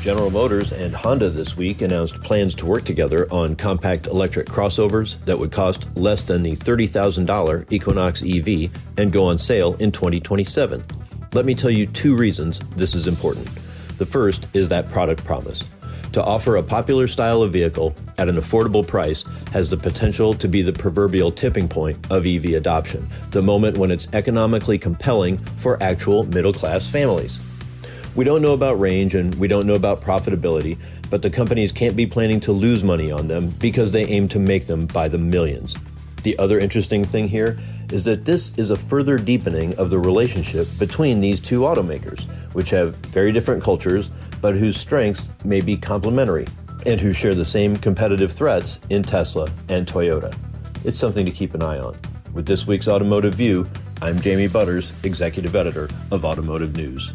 General Motors and Honda this week announced plans to work together on compact electric crossovers that would cost less than the $30,000 Equinox EV and go on sale in 2027. Let me tell you two reasons this is important. The first is that product promise. To offer a popular style of vehicle at an affordable price has the potential to be the proverbial tipping point of EV adoption, the moment when it's economically compelling for actual middle class families. We don't know about range and we don't know about profitability, but the companies can't be planning to lose money on them because they aim to make them by the millions. The other interesting thing here is that this is a further deepening of the relationship between these two automakers, which have very different cultures, but whose strengths may be complementary, and who share the same competitive threats in Tesla and Toyota. It's something to keep an eye on. With this week's Automotive View, I'm Jamie Butters, Executive Editor of Automotive News.